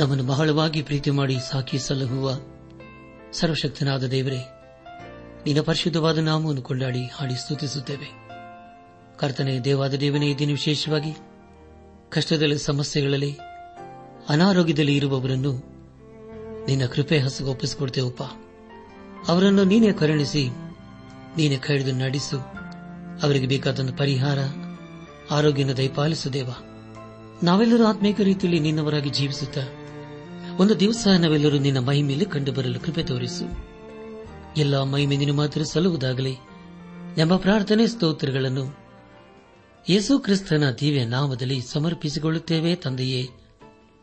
ನಮ್ಮನ್ನು ಬಹಳವಾಗಿ ಪ್ರೀತಿ ಮಾಡಿ ಸಾಕಿ ಸಲಹುವ ಸರ್ವಶಕ್ತನಾದ ದೇವರೇ, ನಿನ್ನ ಪರಿಶುದ್ಧವಾದ ನಾಮವನ್ನು ಕೊಂಡಾಡಿ ಹಾಡಿ ಸ್ತುತಿಸುತ್ತೇವೆ. ಕರ್ತನೆ, ದೇವಾದ ದೇವನೇ ಇದನ್ನು ವಿಶೇಷವಾಗಿ ಕಷ್ಟದಲ್ಲಿ, ಸಮಸ್ಯೆಗಳಲ್ಲಿ, ಅನಾರೋಗ್ಯದಲ್ಲಿ ಇರುವವರನ್ನು ನಿನ್ನ ಕೃಪೆ ಹಸುಗೊಪ್ಪಿಸಿಕೊಡ್ತೇವಪ್ಪ ಅವರನ್ನು ನೀನೇ ಕರುಣಿಸಿ, ನೀನೇ ಕೈದು ನಡೆಸು. ಅವರಿಗೆ ಬೇಕಾದ ಪರಿಹಾರ ಆರೋಗ್ಯನ ದಯಪಾಲಿಸು ದೇವ. ನಾವೆಲ್ಲರೂ ಆತ್ಮೀಕ ರೀತಿಯಲ್ಲಿ ನಿನ್ನವರಾಗಿ ಜೀವಿಸುತ್ತಾ ಒಂದು ದಿವಸ ನಾವೆಲ್ಲರೂ ನಿನ್ನ ಮಹಿಮೆಯಲ್ಲಿ ಕಂಡು ಬರಲು ಕೃಪೆ ತೋರಿಸು. ಎಲ್ಲ ಮಹಿಮೆ ಮೇಲಿನ ಮಾತ್ರ ಸಲ್ಲುವುದಾಗಲಿ. ಎಂಬ ಪ್ರಾರ್ಥನೆ ಸ್ತೋತ್ರಗಳನ್ನು ಯೇಸು ಕ್ರಿಸ್ತನ ದಿವ್ಯ ನಾಮದಲ್ಲಿ ಸಮರ್ಪಿಸಿಕೊಳ್ಳುತ್ತೇವೆ ತಂದೆಯೇ.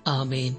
ಆಮೇನ್.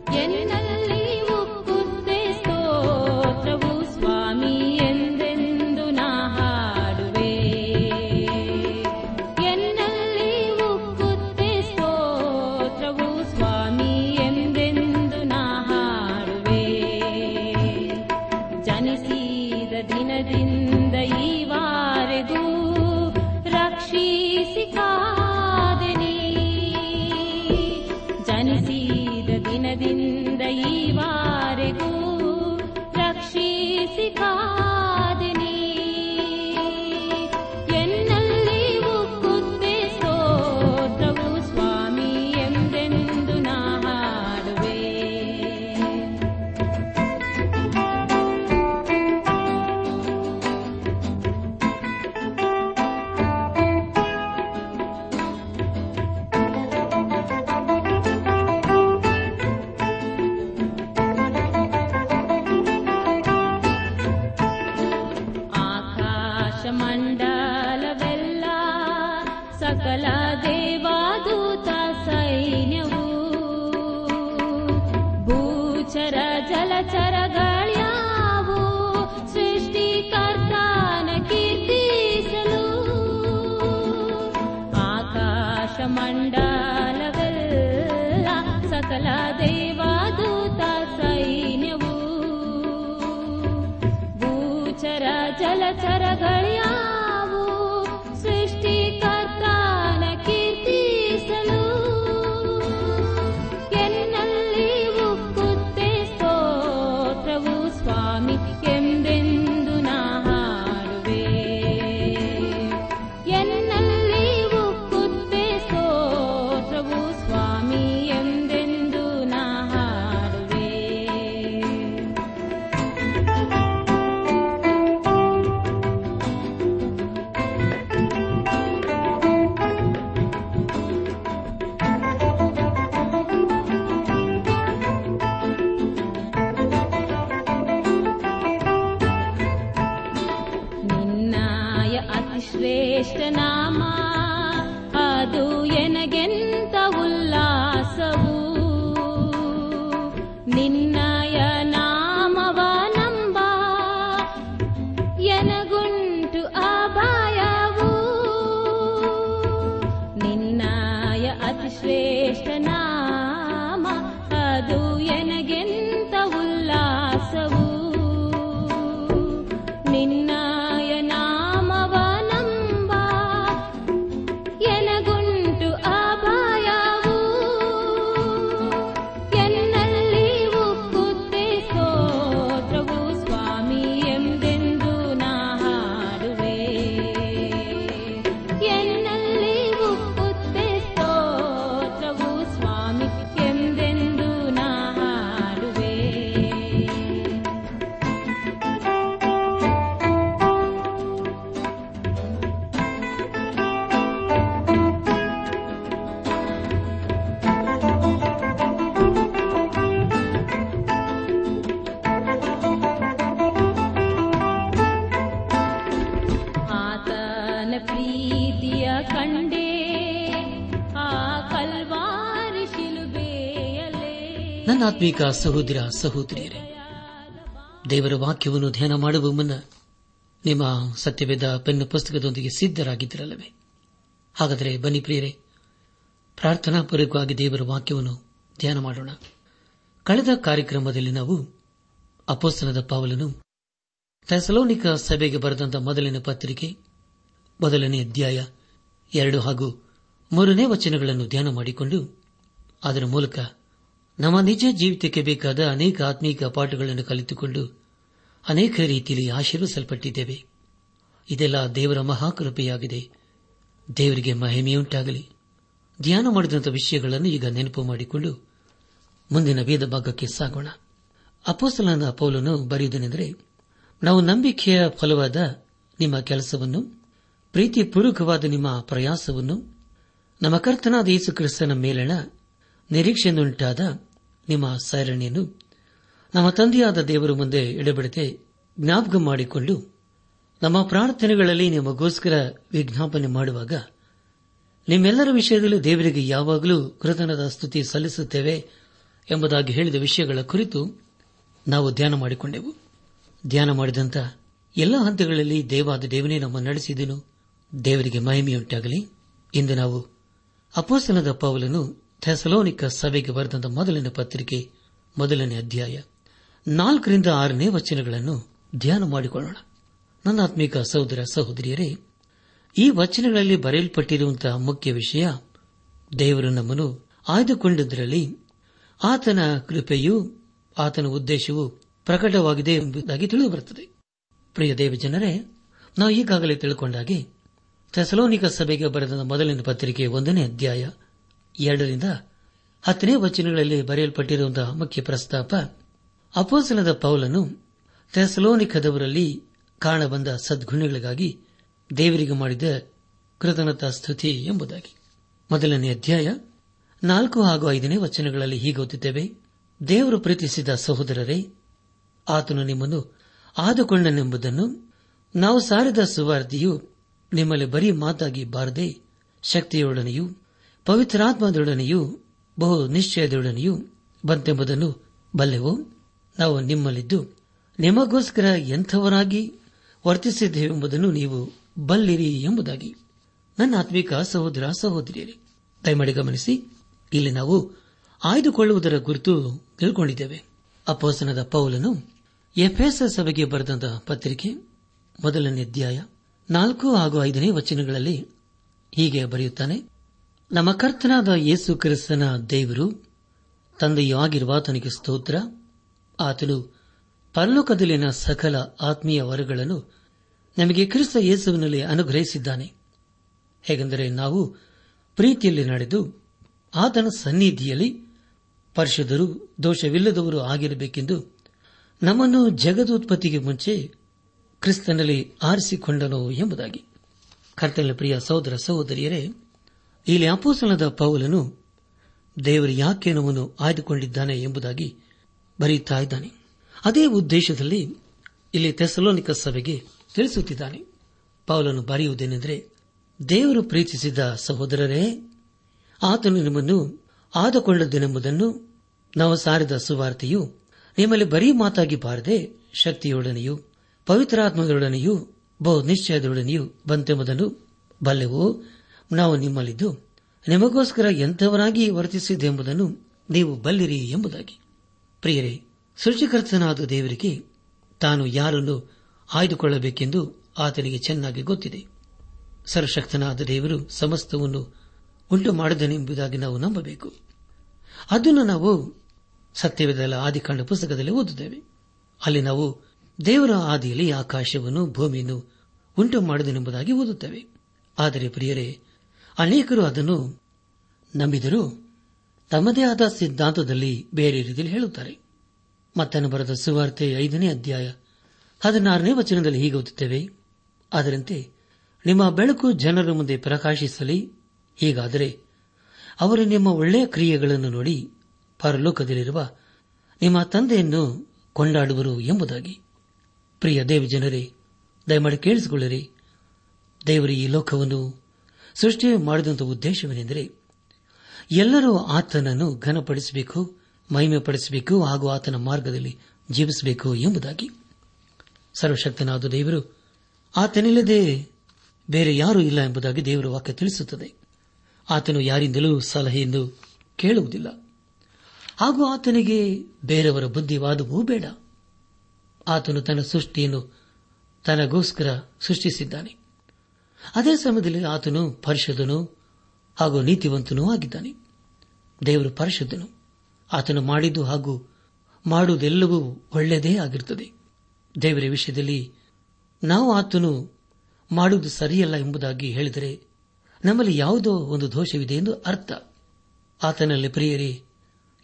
تلتل minna ಆತ್ಮೀಕ ಸಹೋದರ ಸಹೋದರಿಯರೇ, ದೇವರ ವಾಕ್ಯವನ್ನು ಧ್ಯಾನ ಮಾಡುವ ಮುನ್ನ ನಿಮ್ಮ ಸತ್ಯವೇದ ಪೆನ್ನು ಪುಸ್ತಕದೊಂದಿಗೆ ಸಿದ್ದರಾಗಿದ್ದಿರಲ್ಲವೇ ಹಾಗಾದರೆ ಬನ್ನಿ ಪ್ರಿಯರೇ, ಪ್ರಾರ್ಥನಾಪೂರ್ವಕವಾಗಿ ದೇವರ ವಾಕ್ಯವನ್ನು ಧ್ಯಾನ ಮಾಡೋಣ. ಕಳೆದ ಕಾರ್ಯಕ್ರಮದಲ್ಲಿ ನಾವು ಅಪೋಸ್ತನದ ಪಾವಲನ್ನು ಥೆಸಲೋನಿಕ ಸಭೆಗೆ ಬರೆದಂತ ಮೊದಲನೇ ಪತ್ರಿಕೆ, ಮೊದಲನೇ ಅಧ್ಯಾಯ ಎರಡು ಹಾಗೂ ಮೂರನೇ ವಚನಗಳನ್ನು ಧ್ಯಾನ ಮಾಡಿಕೊಂಡು ಅದರ ಮೂಲಕ ನಮ್ಮ ನಿಜ ಜೀವಿತಕ್ಕೆ ಬೇಕಾದ ಅನೇಕ ಆತ್ಮೀಕ ಪಾಠಗಳನ್ನು ಕಲಿತುಕೊಂಡು ಅನೇಕ ರೀತಿಯಲ್ಲಿ ಆಶೀರ್ವಿಸಲ್ಪಟ್ಟಿದ್ದೇವೆ ಇದೆಲ್ಲ ದೇವರ ಮಹಾಕೃಪೆಯಾಗಿದೆ. ದೇವರಿಗೆ ಮಹಿಮೆಯುಂಟಾಗಲಿ. ಧ್ಯಾನ ಮಾಡಿದಂಥ ವಿಷಯಗಳನ್ನು ಈಗ ನೆನಪು ಮಾಡಿಕೊಂಡು ಮುಂದಿನ ವೇದ ಭಾಗಕ್ಕೆ ಸಾಗೋಣ. ಅಪೋಸಲನ ಪೌಲನು ಬರೆಯುವುದನೆಂದರೆ, ನಾವು ನಂಬಿಕೆಯ ಫಲವಾದ ನಿಮ್ಮ ಕೆಲಸವನ್ನು, ಪ್ರೀತಿಪೂರ್ವಕವಾದ ನಿಮ್ಮ ಪ್ರಯಾಸವನ್ನು ನಮ್ಮ ಕರ್ತನಾದ ಯೇಸು ಕ್ರಿಸ್ತನ ಮೇಲಣ ನಿರೀಕ್ಷೆಯನ್ನುಂಟಾದ ನಿಮ್ಮ ಸರಣಿಯನ್ನು ನಮ್ಮ ತಂದೆಯಾದ ದೇವರ ಮುಂದೆ ಎಡೆಬಿಡದೆ ಜ್ಞಾಪಕ ಮಾಡಿಕೊಂಡು ನಮ್ಮ ಪ್ರಾರ್ಥನೆಗಳಲ್ಲಿ ನಿಮಗೋಸ್ಕರ ವಿಜ್ಞಾಪನೆ ಮಾಡುವಾಗ ನಿಮ್ಮೆಲ್ಲರ ವಿಷಯದಲ್ಲೂ ದೇವರಿಗೆ ಯಾವಾಗಲೂ ಕೃತನದ ಸ್ತುತಿ ಸಲ್ಲಿಸುತ್ತೇವೆ ಎಂಬುದಾಗಿ ಹೇಳಿದ ವಿಷಯಗಳ ಕುರಿತು ನಾವು ಧ್ಯಾನ ಮಾಡಿಕೊಂಡೆವು. ಧ್ಯಾನ ಮಾಡಿದಂತ ಎಲ್ಲ ಹಂತಗಳಲ್ಲಿ ದೇವಾದ ದೇವನೇ ನಮ್ಮ ನಡೆಸಿದನು. ದೇವರಿಗೆ ಮಹಿಮೆಯುಂಟಾಗಲಿ. ಇಂದು ನಾವು ಅಪೋಸನದ ಪೌಲನು ಥೆಸಲೋನಿಕ ಸಭೆಗೆ ಬರೆದಂತ ಮೊದಲನೇ ಪತ್ರಿಕೆ, ಮೊದಲನೇ ಅಧ್ಯಾಯ. ನಾಲ್ಕರಿಂದ ಆರನೇ ವಚನಗಳನ್ನು ಧ್ಯಾನ ಮಾಡಿಕೊಳ್ಳೋಣ. ನನ್ನ ಆತ್ಮಿಕ ಸಹೋದರ ಸಹೋದರಿಯರೇ, ಈ ವಚನಗಳಲ್ಲಿ ಬರೆಯಲ್ಪಟ್ಟಿರುವಂತಹ ಮುಖ್ಯ ವಿಷಯ, ದೇವರು ನಮ್ಮನ್ನು ಆಯ್ದುಕೊಂಡಿದ್ದರಲ್ಲಿ ಆತನ ಕೃಪೆಯು ಆತನ ಉದ್ದೇಶವು ಪ್ರಕಟವಾಗಿದೆ ಎಂಬುದಾಗಿ ತಿಳಿದುಬರುತ್ತದೆ. ಪ್ರಿಯ ದೇವಜನರೇ, ನಾವು ಈಗಾಗಲೇ ತಿಳ್ಕೊಂಡಾಗೆ ಥೆಸಲೋನಿಕ ಸಭೆಗೆ ಬರೆದ ಮೊದಲಿನ ಪತ್ರಿಕೆ ಒಂದನೇ ಅಧ್ಯಾಯ ಎರಡರಿಂದ ಹತ್ತನೇ ವಚನಗಳಲ್ಲಿ ಬರೆಯಲ್ಪಟ್ಟಿರುವಂತಹ ಮುಖ್ಯ ಪ್ರಸ್ತಾಪ ಅಪೋಸನದ ಪೌಲನು ಥೆಸಲೋನಿಕದವರಲ್ಲಿ ಕಾಣಬಂದ ಸದ್ಗುಣಗಳಿಗಾಗಿ ದೇವರಿಗೆ ಮಾಡಿದ ಕೃತಜ್ಞತಾ ಸ್ತುತಿ ಎಂಬುದಾಗಿ. ಮೊದಲನೇ ಅಧ್ಯಾಯ ನಾಲ್ಕು ಹಾಗೂ ಐದನೇ ವಚನಗಳಲ್ಲಿ ಹೀಗೆ ಓದುತ್ತೇವೆ, ದೇವರು ಪ್ರೀತಿಸಿದ ಸಹೋದರರೇ, ಆತನು ನಿಮ್ಮನ್ನು ಆದುಕೊಂಡನೆಂಬುದನ್ನು ನಾವು ಸಾರಿದ ಸುವಾರ್ತೆಯು ನಿಮ್ಮಲ್ಲಿ ಬರೀ ಮಾತಾಗಿ ಬಾರದೆ ಶಕ್ತಿಯೊಡನೆಯೂ ಪವಿತ್ರಾತ್ಮದೊಡನೆಯೂ ಬಹು ನಿಶ್ಚಯದೊಡನೆಯೂ ಬಂತೆಂಬುದನ್ನು ಬಲ್ಲೆವು? ನಾವು ನಿಮ್ಮಲ್ಲಿದ್ದು ನಿಮಗೋಸ್ಕರ ಎಂಥವರಾಗಿ ವರ್ತಿಸಿದ್ದೇವೆಂಬುದನ್ನು ನೀವು ಬಲ್ಲಿರಿ ಎಂಬುದಾಗಿ. ನನ್ನ ಆತ್ಮಿಕ ಸಹೋದರ ಸಹೋದರಿಯರೇ, ದಯಮಾಡಿ ಗಮನಿಸಿ, ಇಲ್ಲಿ ನಾವು ಆಯ್ದುಕೊಳ್ಳುವುದರ ಕುರಿತು ತಿಳ್ಕೊಂಡಿದ್ದೇವೆ. ಅಪೋಸನದ ಪೌಲನು ಎಫ್ಎಸ್ ಸಭೆಗೆ ಬರೆದಂತಹ ಪತ್ರಿಕೆ ಮೊದಲನೇ ಅಧ್ಯಾಯ ನಾಲ್ಕು ಹಾಗೂ ಐದನೇ ವಚನಗಳಲ್ಲಿ ಹೀಗೆ ಬರೆಯುತ್ತಾನೆ ನಮ್ಮ ಕರ್ತನಾದ ಯೇಸು ಕ್ರಿಸ್ತನ ದೇವರು, ತಂದೆಯೂ ಆಗಿರುವ ಆತನಿಗೆ ಸ್ತೋತ್ರ. ಆತನು ಪರಲೋಕದಲ್ಲಿನ ಸಕಲ ಆತ್ಮೀಯ ವರಗಳನ್ನು ನಮಗೆ ಕ್ರಿಸ್ತ ಯೇಸುವಿನಲ್ಲಿ ಅನುಗ್ರಹಿಸಿದ್ದಾನೆ. ಹೇಗೆಂದರೆ ನಾವು ಪ್ರೀತಿಯಲ್ಲಿ ನಡೆದು ಆತನ ಸನ್ನಿಧಿಯಲ್ಲಿ ಪರಿಶುದ್ಧರು, ದೋಷವಿಲ್ಲದವರು ಆಗಿರಬೇಕೆಂದು ನಮ್ಮನ್ನು ಜಗದೋತ್ಪತ್ತಿಗೆ ಮುಂಚೆ ಕ್ರಿಸ್ತನಲ್ಲಿ ಆರಿಸಿಕೊಂಡನು ಎಂಬುದಾಗಿ. ಕರ್ತನ ಪ್ರಿಯ ಸಹೋದರ ಸಹೋದರಿಯರೇ ಇಲ್ಲಿ ಅಪೋಸಲದ ಪೌಲನು ದೇವರು ಯಾಕೆ ಆಯ್ದುಕೊಂಡಿದ್ದಾನೆ ಎಂಬುದಾಗಿ ಬರೆಯುತ್ತಾ ಇದ್ದಾನೆ. ಅದೇ ಉದ್ದೇಶದಲ್ಲಿ ಇಲ್ಲಿ ಥೆಸಲೋನಿಕ ಸಭೆಗೆ ತಿಳಿಸುತ್ತಿದ್ದಾನೆ. ಪೌಲನು ಬರೆಯುವುದೇನೆಂದರೆ, ದೇವರು ಪ್ರೀತಿಸಿದ ಸಹೋದರರೇ, ಆತನು ನಿಮ್ಮನ್ನು ಆದಕೊಳ್ಳದೆನೆಂಬುದನ್ನು ನಾವು ಸಾರಿದ ಸುವಾರ್ತೆಯು ನಿಮ್ಮಲ್ಲಿ ಬರೀ ಮಾತಾಗಿ ಬಾರದೆ ಶಕ್ತಿಯೊಡನೆಯೂ ಪವಿತ್ರಾತ್ಮದೊಡನೆಯೂ ಬಹು ನಿಶ್ಚಯದೊಡನೆಯೂ ಬಂತೆಂಬುದನ್ನು ಬಲ್ಲೆವೋ ನಾವು ನಿಮ್ಮಲ್ಲಿದ್ದು ನಿಮಗೋಸ್ಕರ ಎಂಥವರಾಗಿ ವರ್ತಿಸಿದ್ದೆಂಬುದನ್ನು ನೀವು ಬಲ್ಲಿರಿ ಎಂಬುದಾಗಿ. ಪ್ರಿಯರೇ, ಸೃಷ್ಟಿಕರ್ತನಾದ ದೇವರಿಗೆ ತಾನು ಯಾರನ್ನು ಆಯ್ದುಕೊಳ್ಳಬೇಕೆಂದು ಆತನಿಗೆ ಚೆನ್ನಾಗಿ ಗೊತ್ತಿದೆ. ಸರ್ವಶಕ್ತನಾದ ದೇವರು ಸಮಸ್ತವನ್ನು ಉಂಟು ಮಾಡಿದನೆಂಬುದಾಗಿ ನಾವು ನಂಬಬೇಕು. ಅದನ್ನು ನಾವು ಸತ್ಯವೇದಲ ಆದಿಕಾಂಡ ಪುಸ್ತಕದಲ್ಲಿ ಓದುತ್ತೇವೆ. ಅಲ್ಲಿ ನಾವು ದೇವರ ಆದಿಯಲ್ಲಿ ಆಕಾಶವನ್ನು ಭೂಮಿಯನ್ನು ಉಂಟು ಮಾಡಿದನೆಂಬುದಾಗಿ ಓದುತ್ತೇವೆ. ಆದರೆ ಪ್ರಿಯರೇ ಅನೇಕರು ಅದನ್ನು ನಂಬಿದರೂ ತಮ್ಮದೇ ಆದ ಸಿದ್ಧಾಂತದಲ್ಲಿ ಬೇರೆ ರೀತಿಯಲ್ಲಿ ಹೇಳುತ್ತಾರೆ. ಮತ್ತನ್ನು ಬರೆದ ಸುವಾರ್ತೆ ಐದನೇ ಅಧ್ಯಾಯ ಹದಿನಾರನೇ ವಚನದಲ್ಲಿ ಹೀಗೆ ಓದುತ್ತೇವೆ. ಅದರಂತೆ ನಿಮ್ಮ ಬೆಳಕು ಜನರ ಮುಂದೆ ಪ್ರಕಾಶಿಸಲಿ. ಹೀಗಾದರೆ ಅವರು ನಿಮ್ಮ ಒಳ್ಳೆಯ ಕ್ರಿಯೆಗಳನ್ನು ನೋಡಿ ಪರಲೋಕದಲ್ಲಿರುವ ನಿಮ್ಮ ತಂದೆಯನ್ನು ಕೊಂಡಾಡುವರು ಎಂಬುದಾಗಿ. ಪ್ರಿಯ ದೇವ ಜನರೇ ದಯಮಾಡಿ ಕೇಳಿಸಿಕೊಳ್ಳಿರಿ. ದೇವರು, ಈ ಲೋಕವನ್ನು ಸೃಷ್ಟಿ ಮಾಡಿದಂಥ ಉದ್ದೇಶವೇನೆಂದರೆ ಎಲ್ಲರೂ ಆತನನ್ನು ಘನಪಡಿಸಬೇಕು ಮಹಿಮೆ ಪಡಿಸಬೇಕು ಹಾಗೂ ಆತನ ಮಾರ್ಗದಲ್ಲಿ ಜೀವಿಸಬೇಕು ಎಂಬುದಾಗಿ. ಸರ್ವಶಕ್ತನಾದ ದೇವರು ಆತನಿಲ್ಲದೆ ಬೇರೆ ಯಾರೂ ಇಲ್ಲ ಎಂಬುದಾಗಿ ದೇವರ ವಾಕ್ಯ ತಿಳಿಸುತ್ತದೆ. ಆತನು ಯಾರಿಂದಲೂ ಸಲಹೆಯನ್ನು ಕೇಳುವುದಿಲ್ಲ. ಹಾಗೂ ಆತನಿಗೆ ಬೇರೆಯವರ ಬುದ್ಧಿವಾದವೂ ಬೇಡ. ಆತನು ತನ್ನ ಸೃಷ್ಟಿಯನ್ನು ತನಗೋಸ್ಕರ ಸೃಷ್ಟಿಸಿದ್ದಾನೆ. ಅದೇ ಸಮಯದಲ್ಲಿ ಆತನು ಪರಿಶುದ್ಧನು ಹಾಗೂ ನೀತಿವಂತನೂ ಆಗಿದ್ದಾನೆ. ದೇವರು ಪರಿಶುದ್ಧನು. ಆತನು ಮಾಡಿದ್ದು ಹಾಗೂ ಮಾಡುವುದೆಲ್ಲವೂ ಒಳ್ಳೆಯದೇ ಆಗಿರುತ್ತದೆ. ದೇವರ ವಿಷಯದಲ್ಲಿ ನಾವು ಆತನು ಮಾಡುವುದು ಸರಿಯಲ್ಲ ಎಂಬುದಾಗಿ ಹೇಳಿದರೆ ನಮ್ಮಲ್ಲಿ ಯಾವುದೋ ಒಂದು ದೋಷವಿದೆ ಎಂದು ಅರ್ಥ. ಆತನಲ್ಲಿ ಪ್ರಿಯರೇ,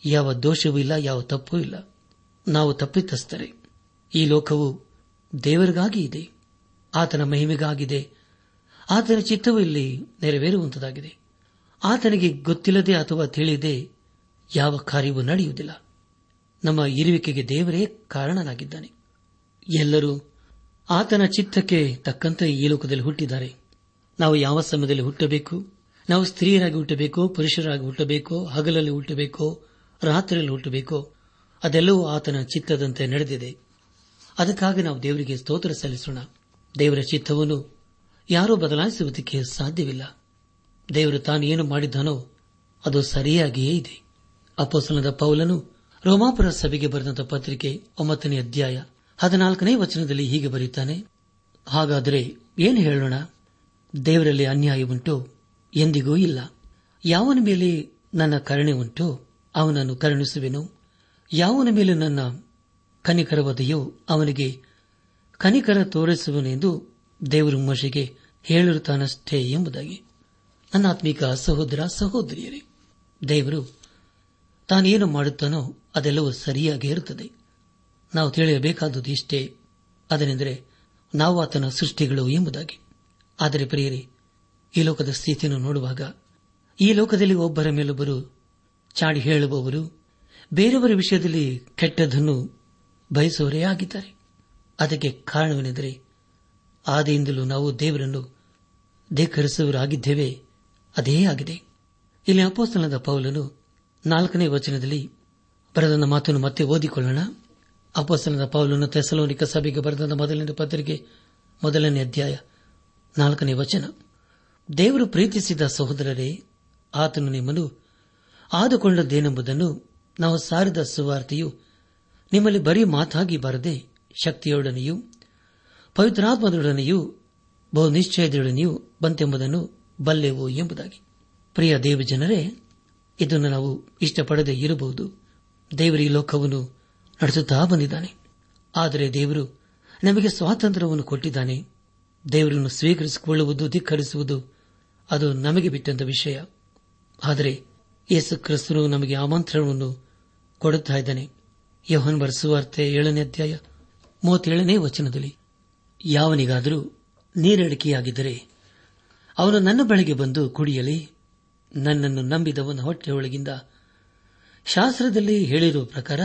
ಯಾವ ದೋಷವೂ ಇಲ್ಲ, ಯಾವ ತಪ್ಪೂ ಇಲ್ಲ. ನಾವು ತಪ್ಪಿತಸ್ಥರೆ. ಈ ಲೋಕವು ದೇವರಿಗಾಗಿ ಇದೆ. ಆತನ ಮಹಿಮೆಗಾಗಿದೆ. ಆತನ ಚಿತ್ತವು ಇಲ್ಲಿ ನೆರವೇರುವಂತದಾಗಿದೆ. ಆತನಿಗೆ ಗೊತ್ತಿಲ್ಲದೆ ಅಥವಾ ತಿಳಿಯದೆ ಯಾವ ಕಾರ್ಯವೂ ನಡೆಯುವುದಿಲ್ಲ. ನಮ್ಮ ಇರುವಿಕೆಗೆ ದೇವರೇ ಕಾರಣನಾಗಿದ್ದಾನೆ. ಎಲ್ಲರೂ ಆತನ ಚಿತ್ತಕ್ಕೆ ತಕ್ಕಂತೆ ಈ ಲೋಕದಲ್ಲಿ ಹುಟ್ಟಿದ್ದಾರೆ. ನಾವು ಯಾವ ಸಮಯದಲ್ಲಿ ಹುಟ್ಟಬೇಕು? ನಾವು ಸ್ತ್ರೀಯರಾಗಿ ಹುಟ್ಟಬೇಕೋ, ಪುರುಷರಾಗಿ ಹುಟ್ಟಬೇಕೋ, ಹಗಲಲ್ಲಿ ಹುಟ್ಟಬೇಕೋ, ರಾತ್ರಿಯಲ್ಲಿ ಹುಟ್ಟಬೇಕೋ? ಅದೆಲ್ಲವೂ ಆತನ ಚಿತ್ತದಂತೆ ನಡೆದಿದೆ. ಅದಕ್ಕಾಗಿ ನಾವು ದೇವರಿಗೆ ಸ್ತೋತ್ರ ಸಲ್ಲಿಸೋಣ. ದೇವರ ಚಿತ್ತವನ್ನು ಯಾರೂ ಬದಲಾಯಿಸುವುದಕ್ಕೆ ಸಾಧ್ಯವಿಲ್ಲ. ದೇವರು ತಾನು ಏನು ಮಾಡಿದ್ದಾನೋ ಅದು ಸರಿಯಾಗಿಯೇ ಇದೆ. ಅಪೋಸನದ ಪೌಲನು ರೋಮಾಪುರ ಸಭೆಗೆ ಬರೆದಂತಹ ಪತ್ರಿಕೆ ಒಂಬತ್ತನೇ ಅಧ್ಯಾಯ ಹದಿನಾಲ್ಕನೇ ವಚನದಲ್ಲಿ ಹೀಗೆ ಬರೆಯುತ್ತಾನೆ, ಹಾಗಾದರೆ ಏನು ಹೇಳೋಣ? ದೇವರಲ್ಲಿ ಅನ್ಯಾಯ ಉಂಟು ಎಂದಿಗೂ ಇಲ್ಲ. ಯಾವನ ಮೇಲೆ ನನ್ನ ಕರುಣೆ ಉಂಟು? ಅವನನ್ನು ಕರುಣಿಸುವೆನು. ಯಾವನ ಮೇಲೆ ನನ್ನ ಕನಿಕರವದೆಯೋ ಅವನಿಗೆ ಕನಿಕರ ತೋರಿಸುವನೆಂದು ದೇವರು ಮೋಶೆಗೆ ಹೇಳಿರುತ್ತಾನಷ್ಟೇ ಎಂಬುದಾಗಿ. ನನ್ನ ಸಹೋದರ ಸಹೋದರಿಯರೇ, ದೇವರು ತಾನೇನು ಮಾಡುತ್ತಾನೋ ಅದೆಲ್ಲವೂ ಸರಿಯಾಗಿ ಇರುತ್ತದೆ. ನಾವು ತಿಳಿಯಬೇಕಾದದ್ದು ಇಷ್ಟೇ, ಅದನೆಂದರೆ ನಾವು ಆತನ ಸೃಷ್ಟಿಗಳು ಎಂಬುದಾಗಿ. ಆದರೆ ಪ್ರಿಯರೇ, ಈ ಲೋಕದ ಸ್ಥಿತಿಯನ್ನು ನೋಡುವಾಗ, ಈ ಲೋಕದಲ್ಲಿ ಒಬ್ಬರ ಮೇಲೊಬ್ಬರು ಚಾಡಿ ಹೇಳುವವರು, ಬೇರೆಯವರ ವಿಷಯದಲ್ಲಿ ಕೆಟ್ಟದನ್ನು ಬಯಸುವರೇ ಆಗಿದ್ದಾರೆ. ಅದಕ್ಕೆ ಕಾರಣವೇನೆಂದರೆ ಆದಿಯಿಂದಲೂ ನಾವು ದೇವರನ್ನು ಧಿಕ್ಕರಿಸುವರಾಗಿದ್ದೇವೆ ಅದೇ ಆಗಿದೆ. ಇಲ್ಲಿ ಅಪೋಸ್ತನದ ಪೌಲನು ನಾಲ್ಕನೇ ವಚನದಲ್ಲಿ ಬರೆದ ಮಾತನ್ನು ಮತ್ತೆ ಓದಿಕೊಳ್ಳೋಣ. ಅಪೋಸ್ತನದ ಪೌಲನು ತೆಸಲೋನಿಕ ಸಭೆಗೆ ಬರೆದ ಮೊದಲನೇ ಪತ್ರಿಕೆ ಮೊದಲನೇ ಅಧ್ಯಾಯ ನಾಲ್ಕನೇ ವಚನ. ದೇವರು ಪ್ರೀತಿಸಿದ ಸಹೋದರರೇ, ಆತನು ನಿಮ್ಮನ್ನು ಆದುಕೊಂಡದ್ದೇನೆಂಬುದನ್ನು ನಾವು ಸಾರಿದ ಸುವಾರ್ತೆಯು ನಿಮ್ಮಲ್ಲಿ ಬರೀ ಮಾತಾಗಿ ಬರದೆ ಶಕ್ತಿಯೊಡನೆಯೂ ಪವಿತ್ರಾತ್ಮದೊಡನೆಯೂ ಬಹು ನಿಶ್ಚಯದೊಡನೆಯೂ ಬಂತೆಂಬುದನ್ನು ಬಲ್ಲೆವು ಎಂಬುದಾಗಿ. ಪ್ರಿಯ ದೇವಜನರೇ, ಇದನ್ನು ನಾವು ಇಷ್ಟಪಡದೆ ಇರಬಹುದು. ದೇವರ ಈ ಲೋಕವನ್ನು ನಡೆಸುತ್ತಾ ಬಂದಿದ್ದಾನೆ. ಆದರೆ ದೇವರು ನಮಗೆ ಸ್ವಾತಂತ್ರ್ಯವನ್ನು ಕೊಟ್ಟಿದ್ದಾನೆ. ದೇವರನ್ನು ಸ್ವೀಕರಿಸಿಕೊಳ್ಳುವುದು, ಧಿಕ್ಕರಿಸುವುದು, ಅದು ನಮಗೆ ಬಿಟ್ಟಂತ ವಿಷಯ. ಆದರೆ ಯೇಸು ಕ್ರಿಸ್ತನು ನಮಗೆ ಆಮಂತ್ರಣವನ್ನು ಕೊಡುತ್ತಾ ಇದ್ದಾನೆ. ಯೋಹನ್ ಬರೆಸುವಾರ್ತೆ ಏಳನೇ ಅಧ್ಯಾಯ ಮೂವತ್ತೇಳನೇ ವಚನದಲ್ಲಿ ಯಾವನಿಗಾದರೂ ನೀರಡಿಕೆಯಾಗಿದ್ದರೆ ಅವನು ನನ್ನ ಬಳಿಗೆ ಬಂದು ಕುಡಿಯಲಿ. ನನ್ನನ್ನು ನಂಬಿದವನ ಹೊಟ್ಟೆಯೊಳಗಿಂದ ಶಾಸ್ತ್ರದಲ್ಲಿ ಹೇಳಿರುವ ಪ್ರಕಾರ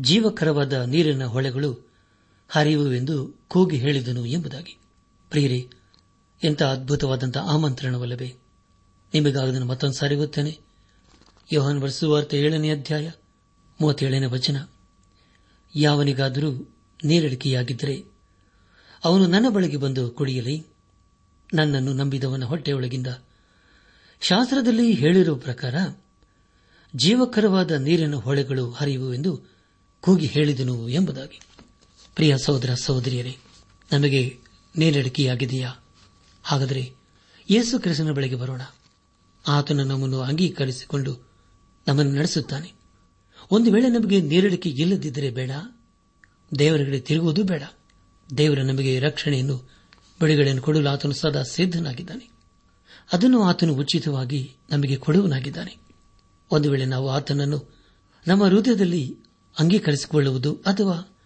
ಜೀವಕರವಾದ ನೀರಿನ ಹೊಳೆಗಳು ಹರಿಯುವೆಂದು ಕೂಗಿ ಹೇಳಿದನು ಎಂಬುದಾಗಿ. ಪ್ರಿಯರೇ, ಎಂಥ ಅದ್ಭುತವಾದಂತಹ ಆಮಂತ್ರಣವಲ್ಲವೇ. ನಿಮಗಾಗದನ್ನು ಮತ್ತೊಂದು ಸಾರಿ ಗೊತ್ತೇನೆ ಯೋಹನ್ ವರ್ಸುವಾರ್ತೆ ಏಳನೇ ಅಧ್ಯಾಯ ಮೂವತ್ತೇಳನೇ ವಚನ. ಯಾವನಿಗಾದರೂ ನೀರಡಿಕೆಯಾಗಿದ್ದರೆ ಅವನು ನನ್ನ ಬಳಿಗೆ ಬಂದು ಕುಡಿಯಲಿ. ನನ್ನನ್ನು ನಂಬಿದವನ ಹೊಟ್ಟೆಯೊಳಗಿಂದ. ಶಾಸ್ತ್ರದಲ್ಲಿ ಹೇಳಿರುವ ಪ್ರಕಾರ, ಜೀವಕರವಾದ ನೀರಿನ ಹೊಳೆಗಳು ಹರಿಯುವೆಂದು ಕೂಗಿ ಹೇಳಿದನು ಎಂಬುದಾಗಿ. ಪ್ರಿಯ ಸಹೋದರ ಸಹೋದರಿಯರೇ, ನಮಗೆ ನೀರಡಿಕೆಯಾಗಿದೆಯಾ? ಹಾಗಾದರೆ ಯೇಸು ಕ್ರಿಸ್ತನ ಬಳಿಗೆ ಬರೋಣ. ಆತನ ನಮ್ಮನ್ನು ಅಂಗೀಕರಿಸಿಕೊಂಡು ನಮ್ಮನ್ನು ನಡೆಸುತ್ತಾನೆ. ಒಂದು ವೇಳೆ ನಮಗೆ ನೀರಡಿಕೆ ಇಲ್ಲದಿದ್ದರೆ ಬೇಡ. ದೇವರ ತಿರುಗುವುದು ಬೇಡ. ದೇವರ ನಮಗೆ ರಕ್ಷಣೆಯನ್ನು, ಬಿಡುಗಡೆಯನ್ನು ಕೊಡಲು ಆತನು ಸದಾ ಸಿದ್ದನಾಗಿದ್ದಾನೆ ಅದನ್ನು ಆತನು ಉಚಿತವಾಗಿ ನಮಗೆ ಕೊಡುವನಾಗಿದ್ದಾನೆ. ಒಂದು ವೇಳೆ ನಾವು ಆತನನ್ನು ನಮ್ಮ ಹೃದಯದಲ್ಲಿ ಅಂಗೀಕರಿಸಿಕೊಳ್ಳುವುದು ಅಥವಾ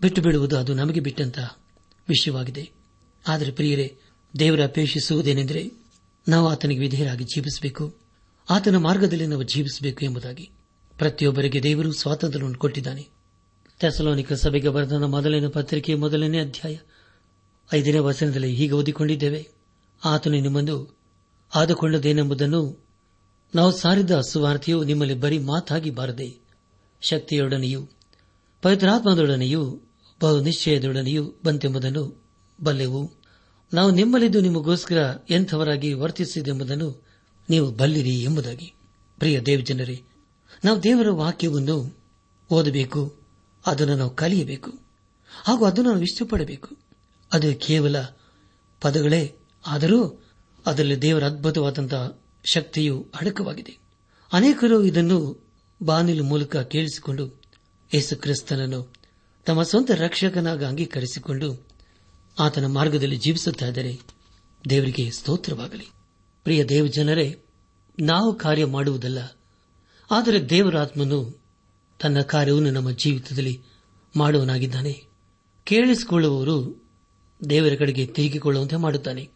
ಬಿಟ್ಟು ಬಿಡುವುದು ಅದು ನಮಗೆ ಬಿಟ್ಟಂತಹ ವಿಷಯವಾಗಿದೆ. ಆದರೆ ಪ್ರಿಯರೇ, ದೇವರ ಅಪೇಕ್ಷಿಸುವುದೇನೆಂದರೆ ನಾವು ಆತನಿಗೆ ವಿಧೇಯರಾಗಿ ಜೀವಿಸಬೇಕು. ಆತನ ಮಾರ್ಗದಲ್ಲಿ ನಾವು ಜೀವಿಸಬೇಕು ಎಂಬುದಾಗಿ ಪ್ರತಿಯೊಬ್ಬರಿಗೆ ದೇವರು ಸ್ವಾತಂತ್ರ್ಯವನ್ನು ಕೊಟ್ಟಿದ್ದಾನೆ. ತೆಸಲೋನಿಕ ಸಭೆಗೆ ಬರೆದ ಮೊದಲನೇ ಪತ್ರಿಕೆ ಮೊದಲನೇ ಅಧ್ಯಾಯ ಐದನೇ ವಚನದಲ್ಲಿ ಹೀಗೆ ಓದಿಕೊಂಡಿದ್ದೇವೆ. ಆತನು ನಿಮ್ಮನ್ನು ಆದುಕೊಂಡದೇನೆಂಬುದನ್ನು ನಾವು ಸಾರಿದ ಸುವಾರ್ತೆಯು ನಿಮ್ಮಲ್ಲಿ ಬರೀ ಮಾತಾಗಿ ಬಾರದೆ, ಶಕ್ತಿಯೊಡನೆಯೂ, ಪವಿತ್ರಾತ್ಮದೊಡನೆಯೂ ಬಹು ನಿಶ್ಚಯದೊಡನೆಯೂ ಬಂತೆಂಬುದನ್ನು ಬಲ್ಲೆವು. ನಾವು ನಿಮ್ಮಲ್ಲಿದ್ದು ನಿಮಗೋಸ್ಕರ ಎಂಥವರಾಗಿ ವರ್ತಿಸಿದೆಂಬುದನ್ನು ನೀವು ಬಲ್ಲಿರಿ ಎಂಬುದಾಗಿ. ಪ್ರಿಯ ದೇವಜನರೇ, ನಾವು ದೇವರ ವಾಕ್ಯವನ್ನು ಓದಬೇಕು. ಅದನ್ನು ನಾವು ಕಲಿಯಬೇಕು ಹಾಗೂ ಅದನ್ನು ನಾವು ಇಷ್ಟಪಡಬೇಕು. ಅದು ಕೇವಲ ಪದಗಳೇ ಆದರೂ ಅದರಲ್ಲಿ ದೇವರ ಅದ್ಭುತವಾದಂತಹ ಶಕ್ತಿಯು ಅಡಕವಾಗಿದೆ. ಅನೇಕರು ಇದನ್ನು ಬಾನಿಲು ಮೂಲಕ ಕೇಳಿಸಿಕೊಂಡು ಯೇಸು ಕ್ರಿಸ್ತನನ್ನು ತಮ್ಮ ಸ್ವಂತ ರಕ್ಷಕನಾಗ ಅಂಗೀಕರಿಸಿಕೊಂಡು ಆತನ ಮಾರ್ಗದಲ್ಲಿ ಜೀವಿಸುತ್ತಿದ್ದರೆ ದೇವರಿಗೆ ಸ್ತೋತ್ರವಾಗಲಿ. ಪ್ರಿಯ ದೇವಜನರೇ, ನಾವು ಕಾರ್ಯ ಮಾಡುವುದಲ್ಲ, ಆದರೆ ದೇವರಾತ್ಮನು ತನ್ನ ಕಾರ್ಯವನ್ನು ನಮ್ಮ ಜೀವಿತದಲ್ಲಿ ಮಾಡುವನಾಗಿದ್ದಾನೆ. ಕೇಳಿಸಿಕೊಳ್ಳುವವರು ದೇವರ ಕಡೆಗೆ ತಿರುಗಿಕೊಳ್ಳುವಂತೆ ಮಾಡುತ್ತಾನೆ.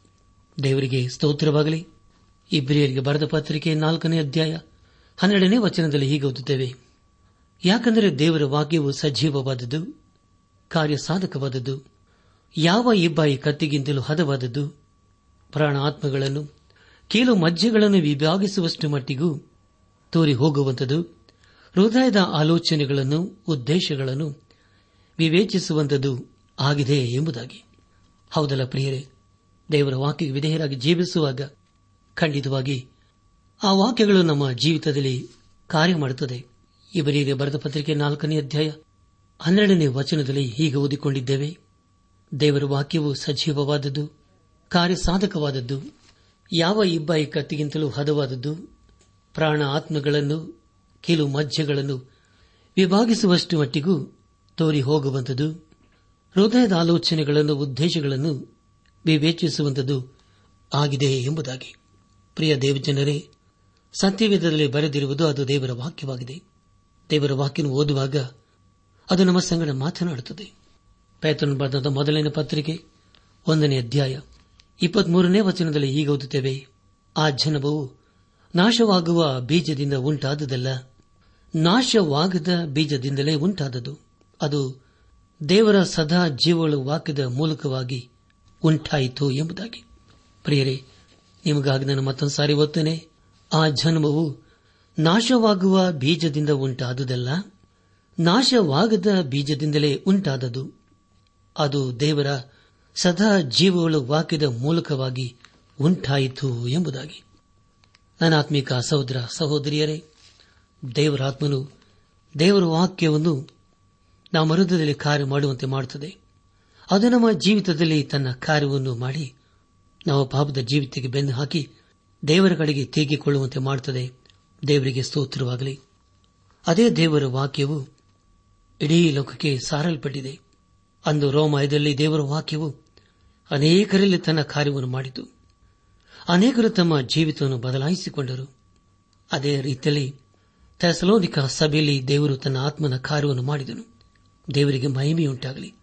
ದೇವರಿಗೆ ಸ್ತೋತ್ರವಾಗಲಿ. ಇಬ್ರಿಯರಿಗೆ ಬರೆದ ಪತ್ರಿಕೆ ನಾಲ್ಕನೇ ಅಧ್ಯಾಯ ಹನ್ನೆರಡನೇ ವಚನದಲ್ಲಿ ಹೀಗೆ ಓದುತ್ತೇವೆ. ಯಾಕಂದರೆ ದೇವರ ವಾಕ್ಯವು ಸಜೀವವಾದದ್ದು, ಕಾರ್ಯಸಾಧಕವಾದದ್ದು, ಯಾವ ಇಬ್ಬಾಯಿ ಕತ್ತಿಗಿಂತಲೂ ಹದವಾದದ್ದು ಪ್ರಾಣ ಆತ್ಮಗಳನ್ನು ಕೀಲು ಮಜ್ಜೆಗಳನ್ನು ವಿಭಾಗಿಸುವಷ್ಟು ಮಟ್ಟಿಗೂ ತೋರಿ ಹೋಗುವಂಥದ್ದು ಹೃದಯದ ಆಲೋಚನೆಗಳನ್ನು, ಉದ್ದೇಶಗಳನ್ನು ವಿವೇಚಿಸುವಂಥದ್ದು ಆಗಿದೆ ಎಂಬುದಾಗಿ. ಹೌದಲ್ಲ ಪ್ರಿಯರೇ? ದೇವರ ವಾಕ್ಯಕ್ಕೆ ವಿಧೇಯರಾಗಿ ಜೀವಿಸುವಾಗ ಖಂಡಿತವಾಗಿ ಆ ವಾಕ್ಯಗಳು ನಮ್ಮ ಜೀವಿತದಲ್ಲಿ ಕಾರ್ಯ ಮಾಡುತ್ತದೆ. ಇವರಿಗೆ ಬರೆದ ಪತ್ರಿಕೆ ನಾಲ್ಕನೇ ಅಧ್ಯಾಯ ಹನ್ನೆರಡನೇ ವಚನದಲ್ಲಿ ಹೀಗೆ ಓದಿಕೊಂಡಿದ್ದೇವೆ. ದೇವರ ವಾಕ್ಯವು ಸಜೀವವಾದದ್ದು, ಕಾರ್ಯಸಾಧಕವಾದದ್ದು, ಯಾವ ಇಬ್ಬಾಯಿ ಕತ್ತಿಗಿಂತಲೂ ಹದವಾದದ್ದು ಪ್ರಾಣ ಆತ್ಮಗಳನ್ನು ಕೆಲವು ಮಜ್ಜೆಗಳನ್ನು ವಿಭಾಗಿಸುವಷ್ಟು ಮಟ್ಟಿಗೂ ತೋರಿ ಹೋಗುವಂಥದ್ದು. ಹೃದಯದ ಆಲೋಚನೆಗಳನ್ನು, ಉದ್ದೇಶಗಳನ್ನು ವಿವೇಚಿಸುವಂಥದ್ದು ಆಗಿದೆ ಎಂಬುದಾಗಿ. ಪ್ರಿಯ ದೇವಜನರೇ, ಸತ್ಯವೇದದಲ್ಲಿ ಬರೆದಿರುವುದು ಅದು ದೇವರ ವಾಕ್ಯವಾಗಿದೆ. ದೇವರ ವಾಕ್ಯವನ್ನು ಓದುವಾಗ ಅದು ನಮ್ಮ ಸಂಗಡ ಮಾತನಾಡುತ್ತದೆ. ಪ್ಯಾಥನ್ ಬರೆದ ಮೊದಲನೇ ಪತ್ರಿಕೆ, ಒಂದನೇ ಅಧ್ಯಾಯ, ಇಪ್ಪತ್ಮೂರನೇ ವಚನದಲ್ಲಿ ಈಗ ಓದುತ್ತೇವೆ. ಆ ಜನಭವು ನಾಶವಾಗುವ ಬೀಜದಿಂದ ಉಂಟಾದದಲ್ಲ ನಾಶವಾಗದ ಬೀಜದಿಂದಲೇ ಉಂಟಾದದು. ಅದು ದೇವರ ಸದಾ ಜೀವಳು ವಾಕ್ಯದ ಮೂಲಕವಾಗಿ ಉಂಟಾಯಿತು ಎಂಬುದಾಗಿ. ಪ್ರಿಯರೇ, ನಿಮಗಾಗಿ ನಾನು ಮತ್ತೊಂದು ಸಾರಿ ಓದ್ತೇನೆ. ಆ ಜನ್ಮವು ನಾಶವಾಗುವ ಬೀಜದಿಂದ ಉಂಟಾದುದಲ್ಲ, ನಾಶವಾಗದ ಬೀಜದಿಂದಲೇ ಉಂಟಾದದು. ಅದು ದೇವರ ಸದಾ ಜೀವಗಳು ವಾಕ್ಯದ ಮೂಲಕವಾಗಿ ಉಂಟಾಯಿತು ಎಂಬುದಾಗಿ. ನನಾತ್ಮಿಕ ಸಹೋದರ, ಸಹೋದರಿಯರೇ ದೇವರಾತ್ಮನು ದೇವರ ವಾಕ್ಯವನ್ನು ನಾವು ಮರುದಲ್ಲಿ ಕಾರ್ಯ ಮಾಡುವಂತೆ ಮಾಡುತ್ತದೆ. ಅದು ನಮ್ಮ ಜೀವಿತದಲ್ಲಿ ತನ್ನ ಕಾರ್ಯವನ್ನು ಮಾಡಿ ನಾವು ಪಾಪದ ಜೀವಿತಕ್ಕೆ ಬೆನ್ನು ಹಾಕಿ ದೇವರ ಕಡೆಗೆ ತೇಗಿಕೊಳ್ಳುವಂತೆ ಮಾಡುತ್ತದೆ. ದೇವರಿಗೆ ಸ್ತೋತ್ರವಾಗಲಿ. ಅದೇ ದೇವರ ವಾಕ್ಯವು ಇಡೀ ಲೋಕಕ್ಕೆ ಸಾರಲ್ಪಟ್ಟಿದೆ. ಅಂದು ರೋಮಾಯದಲ್ಲಿ ದೇವರ ವಾಕ್ಯವು ಅನೇಕರಲ್ಲಿ ತನ್ನ ಕಾರ್ಯವನ್ನು ಮಾಡಿತು. ಅನೇಕರು ತಮ್ಮ ಜೀವಿತವನ್ನು ಬದಲಾಯಿಸಿಕೊಂಡರು. ಅದೇ ರೀತಿಯಲ್ಲಿ ಥೆಸಲೋನಿಕ ಸಭೆಯಲ್ಲಿ ದೇವರು ತನ್ನ ಆತ್ಮನ ಕಾರ್ಯವನ್ನು ಮಾಡಿದನು. ದೇವರಿಗೆ ಮಹಿಮೆಯುಂಟಾಗಲಿ.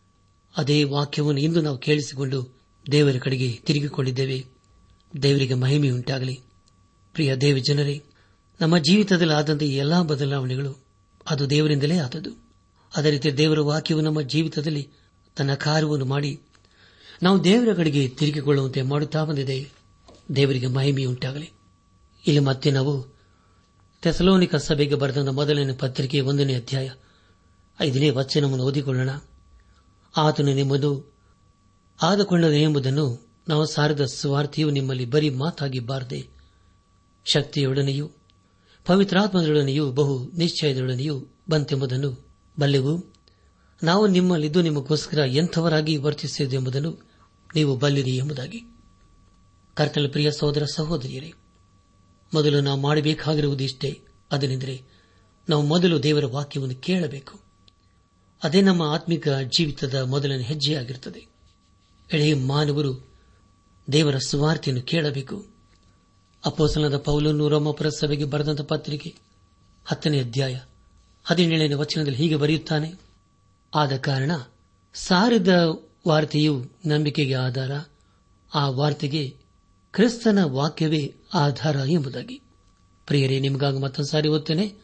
ಅದೇ ವಾಕ್ಯವನ್ನು ಇಂದು ನಾವು ಕೇಳಿಸಿಕೊಂಡು ದೇವರ ಕಡೆಗೆ ತಿರುಗಿಕೊಂಡಿದ್ದೇವೆ. ದೇವರಿಗೆ ಮಹಿಮೆಯುಂಟಾಗಲಿ. ಪ್ರಿಯ ದೇವಿ ಜನರೇ, ನಮ್ಮ ಜೀವಿತದಲ್ಲಿ ಆದಂತಹ ಎಲ್ಲಾ ಬದಲಾವಣೆಗಳು ಅದು ದೇವರಿಂದಲೇ ಆದದ್ದು. ಅದೇ ರೀತಿ ದೇವರ ವಾಕ್ಯವು ನಮ್ಮ ಜೀವಿತದಲ್ಲಿ ತನ್ನ ಕಾರ್ಯವನ್ನು ಮಾಡಿ ನಾವು ದೇವರ ಕಡೆಗೆ ತಿರುಗಿಕೊಳ್ಳುವಂತೆ ಮಾಡುತ್ತಾ ಬಂದಿದೆ. ದೇವರಿಗೆ ಮಹಿಮೆಯುಂಟಾಗಲಿ. ಇಲ್ಲಿ ಮತ್ತೆ ನಾವು ತೆಸಲೋನಿಕ ಸಭೆಗೆ ಬರೆದ ಮೊದಲನೇ ಪತ್ರಿಕೆ ಒಂದನೇ ಅಧ್ಯಾಯ ಐದನೇ ವಚನವನ್ನು ಓದಿಕೊಳ್ಳೋಣ. ಆತನು ನಿಮ್ಮದು ಆದಕೊಂಡನು ಎಂಬುದನ್ನು ನಾವು ಸಾರದ ಸ್ವಾರ್ಥಿಯು ನಿಮ್ಮಲ್ಲಿ ಬರೀ ಮಾತಾಗಿ ಬಾರದೆ, ಶಕ್ತಿಯೊಡನೆಯೂ ಪವಿತ್ರಾತ್ಮದೊಡನೆಯೂ ಬಹು ನಿಶ್ಚಯದೊಡನೆಯೂ ಬಂತೆಂಬುದನ್ನು ಬಲ್ಲೆವು. ನಾವು ನಿಮ್ಮಲ್ಲಿದ್ದು ನಿಮಗೋಸ್ಕರ ಎಂಥವರಾಗಿ ವರ್ತಿಸಿದೆಂಬುದನ್ನು ನೀವು ಬಲ್ಲಿರಿ ಎಂಬುದಾಗಿ. ಕರ್ತಲ ಪ್ರಿಯ ಸಹೋದರ ಸಹೋದರಿಯರೇ ಮೊದಲು ನಾವು ಮಾಡಬೇಕಾಗಿರುವುದು ಇಷ್ಟೇ ಅದನೆಂದರೆ ನಾವು ಮೊದಲು ದೇವರ ವಾಕ್ಯವನ್ನು ಕೇಳಬೇಕು. ಅದೇ ನಮ್ಮ ಆತ್ಮಿಕ ಜೀವಿತದ ಮೊದಲನೇ ಹೆಜ್ಜೆಯಾಗಿರುತ್ತದೆ. ಎಳೆಯ ಮಾನವರು ದೇವರ ಸುವಾರ್ತೆಯನ್ನು ಕೇಳಬೇಕು. ಅಪೋಸನದ ಪೌಲನ್ನು ರೋಮಪುರ ಸಭೆಗೆ ಬರೆದಂತ ಪತ್ರಿಕೆ ಹತ್ತನೇ ಅಧ್ಯಾಯ ಹದಿನೇಳನೇ ವಚನದಲ್ಲಿ ಹೀಗೆ ಬರೆಯುತ್ತಾನೆ. ಆದ ಕಾರಣ ಸಾರಿದ ವಾರ್ತೆಯು ನಂಬಿಕೆಗೆ ಆಧಾರ, ಆ ವಾರ್ತೆಗೆ ಕ್ರಿಸ್ತನ ವಾಕ್ಯವೇ ಆಧಾರ ಎಂಬುದಾಗಿ. ಪ್ರಿಯರೇ, ನಿಮಗಾಗಿ ಮತ್ತೊಂದು ಸಾರಿ ಓದ್ತೇನೆ.